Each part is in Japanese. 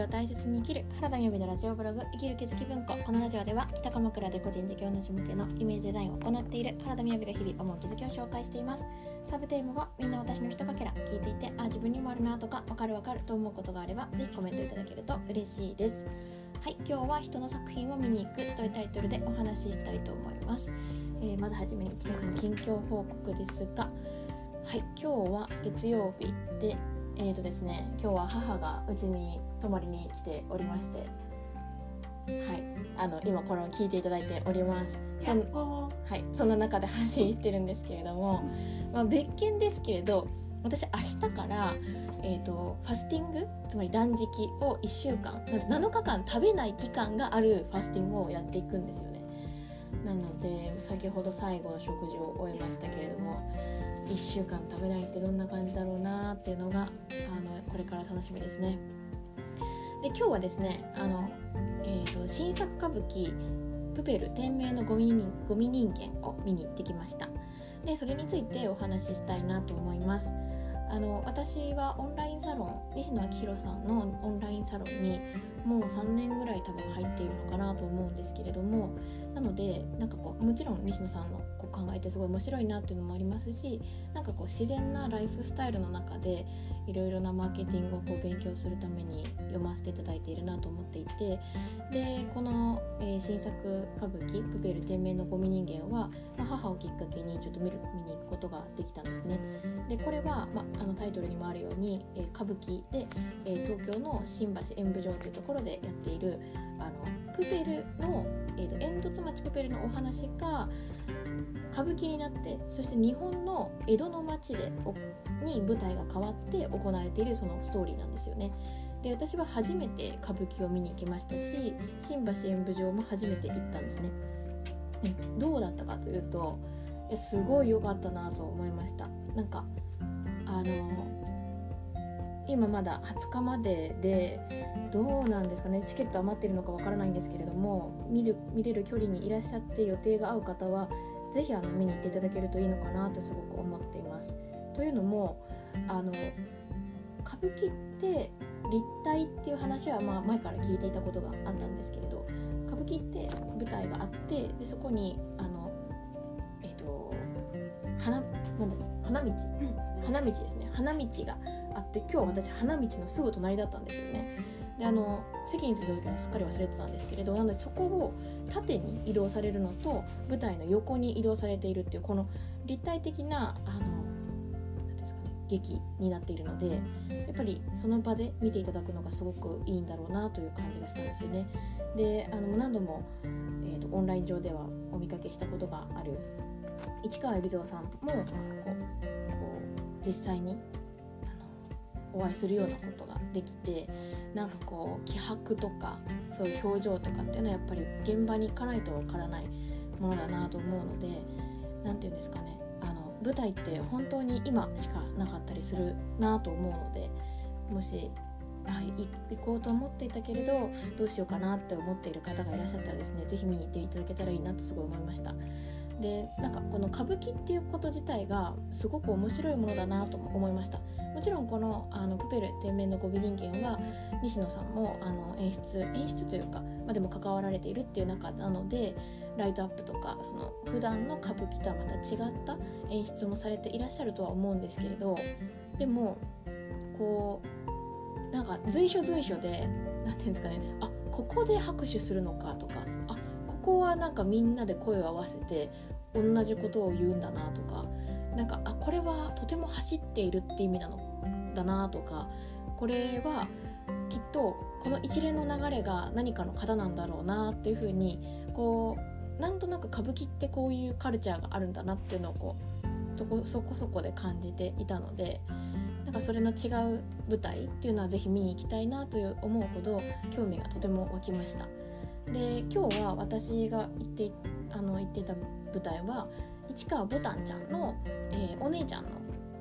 を大切に生きる原田美美のラジオブログ生きる気づき文庫。このラジオでは北鎌倉で個人事業主向けのイメージデザインを行っている原田美美が日々思う気づきを紹介しています。サブテーマはみんな私の人かけら聞いていてあ自分にもあるなとかわかるわかると思うことがあればぜひコメントいただけると嬉しいです。はい今日は人の作品を見に行くというタイトルでお話ししたいと思います、えー、まずはじめに1年の近況報告ですがはい今日は月曜日でえーとですね今日は母がうちに泊まりに来ておりましてはいあの今これを聞いていただいております。そん,、はい、そんな中で配信してるんですけれども、まあ、別件ですけれど私明日から、えーと、ファスティングつまり断食を1週間7日間食べない期間があるファスティングをやっていくんですよね。なので先ほど最後の食事を終えましたけれども1週間食べないってどんな感じだろうなっていうのがあのこれから楽しみですね。で今日はですねあの、えーと、新作歌舞伎「プペル天命のゴミ人ゴミ人間」を見に行ってきました。でそれについてお話ししたいなと思います。あの私はオンラインサロン西野昭弘さんのオンラインサロンにもう3年ぐらい多分入っているのかなと思うんですけれどもなのでなんかこうもちろん西野さんのこう考えてすごい面白いなっていうのもありますしなんかこう自然なライフスタイルの中でいろいろなマーケティングをこう勉強するために読ませていただいているなと思っていてでこの、えー、新作歌舞伎「プペル天命のゴミ人間は」まあ、母をきっかけにちょっと見る見に行くことができたんですね。でこれは、まあ、あのタイトルにもあるように、えー、歌舞伎で、えー、東京の新橋演舞場というところでやっているあのプペルの、えーと、煙突町プペルのお話が歌舞伎になってそして日本の江戸の町でに舞台が変わって行われているそのストーリーなんですよね。で私は初めて歌舞伎を見に行きましたし新橋演舞場も初めて行ったんですね。どうだったかというとすごい良かったなと思いました。なんかあの今まだ20日まででどうなんですかねチケット余ってるのかわからないんですけれども見る見れる距離にいらっしゃって予定が合う方は是非あの見に行っていただけるといいのかなとすごく思っています。というのもあの歌舞伎って立体っていう話はまあ前から聞いていたことがあったんですけれど歌舞伎って舞台があってでそこにあのえっ、ー、と花なんだ花道、花道ですね。花道があって今日私花道のすぐ隣だったんですよねであの席に着いた時はすっかり忘れてたんですけれどなのでそこを縦に移動されるのと舞台の横に移動されているっていうこの立体的なあの劇になっているのでやっぱりその場で見ていただくのがすごくいいんだろうなという感じがしたんですよね。であの何度も、えーと、オンライン上ではお見かけしたことがある市川海老蔵さんもこう実際にお会いするようなことができてなんかこう気迫とかそういう表情とかっていうのはやっぱり現場に行かないとわからないものだなと思うので何て言うんですかねあの舞台って本当に今しかなかったりするなと思うのでもしはい、行こうと思っていたけれどどうしようかなって思っている方がいらっしゃったらですね是非見に行っていただけたらいいなとすごい思いました。でなんかこの歌舞伎っていうこと自体がすごく面白いものだなと思いましたもちろんこのあのプペル天命のゴビ人間は西野さんもあの演出演出というか、まあ、でも関わられているっていう中なのでライトアップとかその普段の歌舞伎とはまた違った演出もされていらっしゃるとは思うんですけれどでもこうなんか随所随所で何て言うんですかねあここで拍手するのかとかあここはなんかみんなで声を合わせて同じことを言うんだなとかなんかあこれはとても走っているって意味なのだなとかこれはきっとこの一連の流れが何かの型なんだろうなっていうふうにこうなんとなく歌舞伎ってこういうカルチャーがあるんだなっていうのをこうそこそこそこで感じていたのでなんかそれの違う舞台っていうのは是非見に行きたいなという思うほど興味がとても湧きました。で今日は私が行ってあの行ってた舞台は市川ぼたんちゃんの、えー、お姉ちゃんの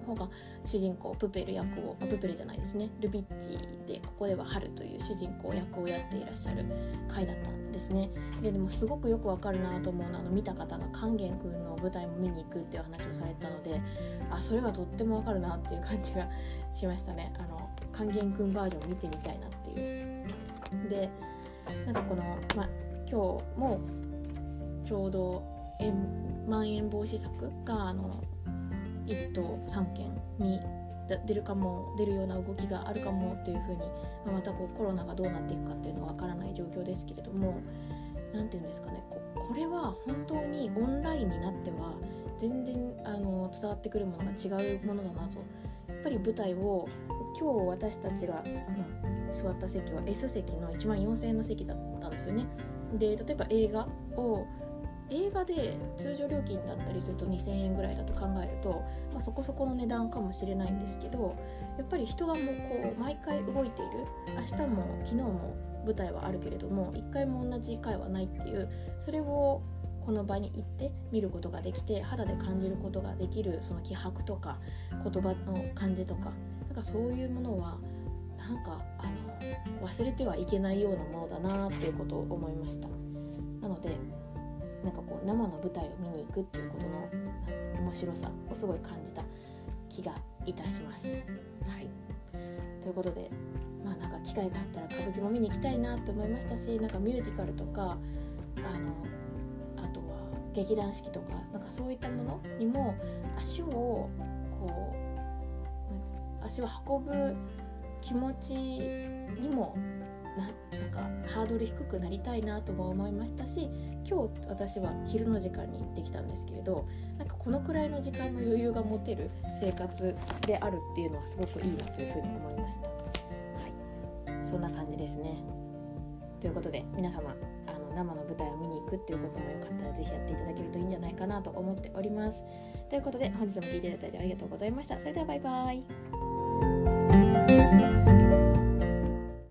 方が主人公プペル役をあプペルじゃないですね。ルビッチでここでは春という主人公役をやっていらっしゃる回だったんですね。ででもすごくよくわかるなと思うのはあの見た方が勸玄君の舞台も見に行くっていう話をされたのであそれはとってもわかるなっていう感じがしましたね。あの勸玄君バージョン見てみたいなっていう。でなんかこの、まあ、今日もちょうどまん延防止策があの1都3県に出るかも出るような動きがあるかもというふうに、まあ、またこうコロナがどうなっていくかっていうのはわからない状況ですけれども何て言うんですかねここれは本当にオンラインになっては全然あの伝わってくるものが違うものだなとやっぱり舞台を今日私たちがあの座った席は S 席の1万4000円の席だったんですよね。で例えば映画を映画で通常料金だったりすると2000円ぐらいだと考えると、まあ、そこそこの値段かもしれないんですけどやっぱり人がもうこう毎回動いている明日も昨日も舞台はあるけれども1回も同じ回はないっていうそれをこの場に行って見ることができて肌で感じることができるその気迫とか言葉の感じとかなんかそういうものはなんかあの忘れてはいけないようなものだなっていうことを思いました。なのでなんかこう生の舞台を見に行くっていうことの面白さをすごい感じた気がいたします。はい、ということでまあなんか機会があったら歌舞伎も見に行きたいなと思いましたしなんかミュージカルとかあのあとは劇団四季とかなんかそういったものにも足をこう足を運ぶ気持ちにもなんかハードル低くなりたいなとも思いましたし今日私は昼の時間に行ってきたんですけれどなんかこのくらいの時間の余裕が持てる生活であるっていうのはすごくいいなというふうに思いました。はい、そんな感じですねということで皆様あの生の舞台を見に行くっていうこともよかったら是非やっていただけるといいんじゃないかなと思っております。ということで本日も聴いていただいてありがとうございました。それではバイバイ。